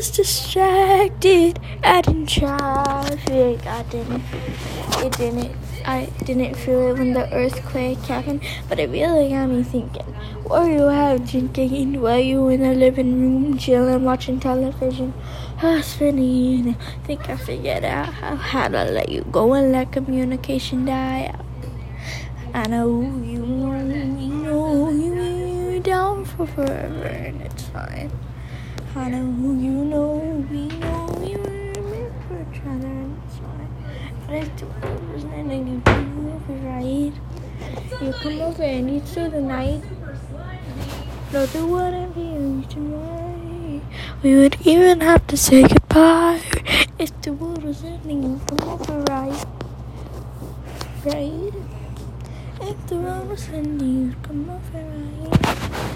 was distracted. I didn't traffic. I didn't. It didn't. I didn't feel it when the earthquake happened, but it really got me thinking. What were you out drinking? Were you in the living room chilling, watching television? I spinning. Think I figured out how, to let you go and let communication die out. I know you you know you down for forever, and it's fine. I know you know we know you remember for each other, and fine. But if the world was ending, you come over, right? You come over and you through the night. No, there wouldn't be a reason why we would even have to say goodbye. If the world was ending, you come over, right? Right? If the world was ending, you come over, right?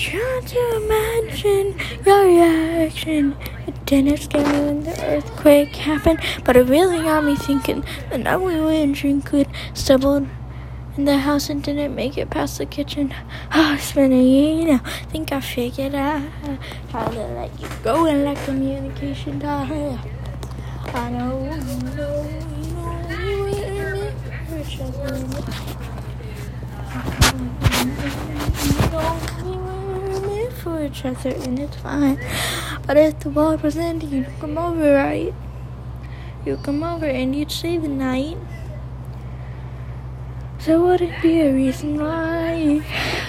I tried to imagine your reaction. It didn't scare me when the earthquake happened, but it really got me thinking. The night we went drinking, stumbled in the house and didn't make it past the kitchen. Oh, it's been a year now. Think I figured out how to let you go and let communication die. I know, you know, you know, you ain't meant for each other. You know, we were other, and it's fine. But if the world was ending, you'd come over, right? You'd come over and you'd stay the night. There wouldn't be a reason why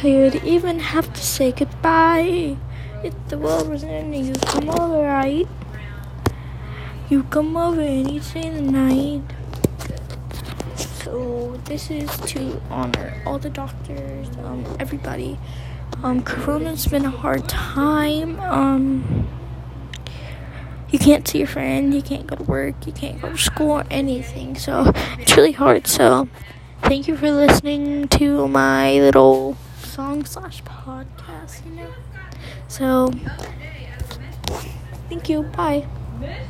you'd even have to say goodbye. If the world was ending, you'd come over, right? You come over and you stay the night. So this is to honor all the doctors, um, everybody. Um, Corona's been a hard time. Um, you can't see your friend, you can't go to work, you can't go to school or anything. So it's really hard. So thank you for listening to my little song slash podcast. You know. So thank you. Bye.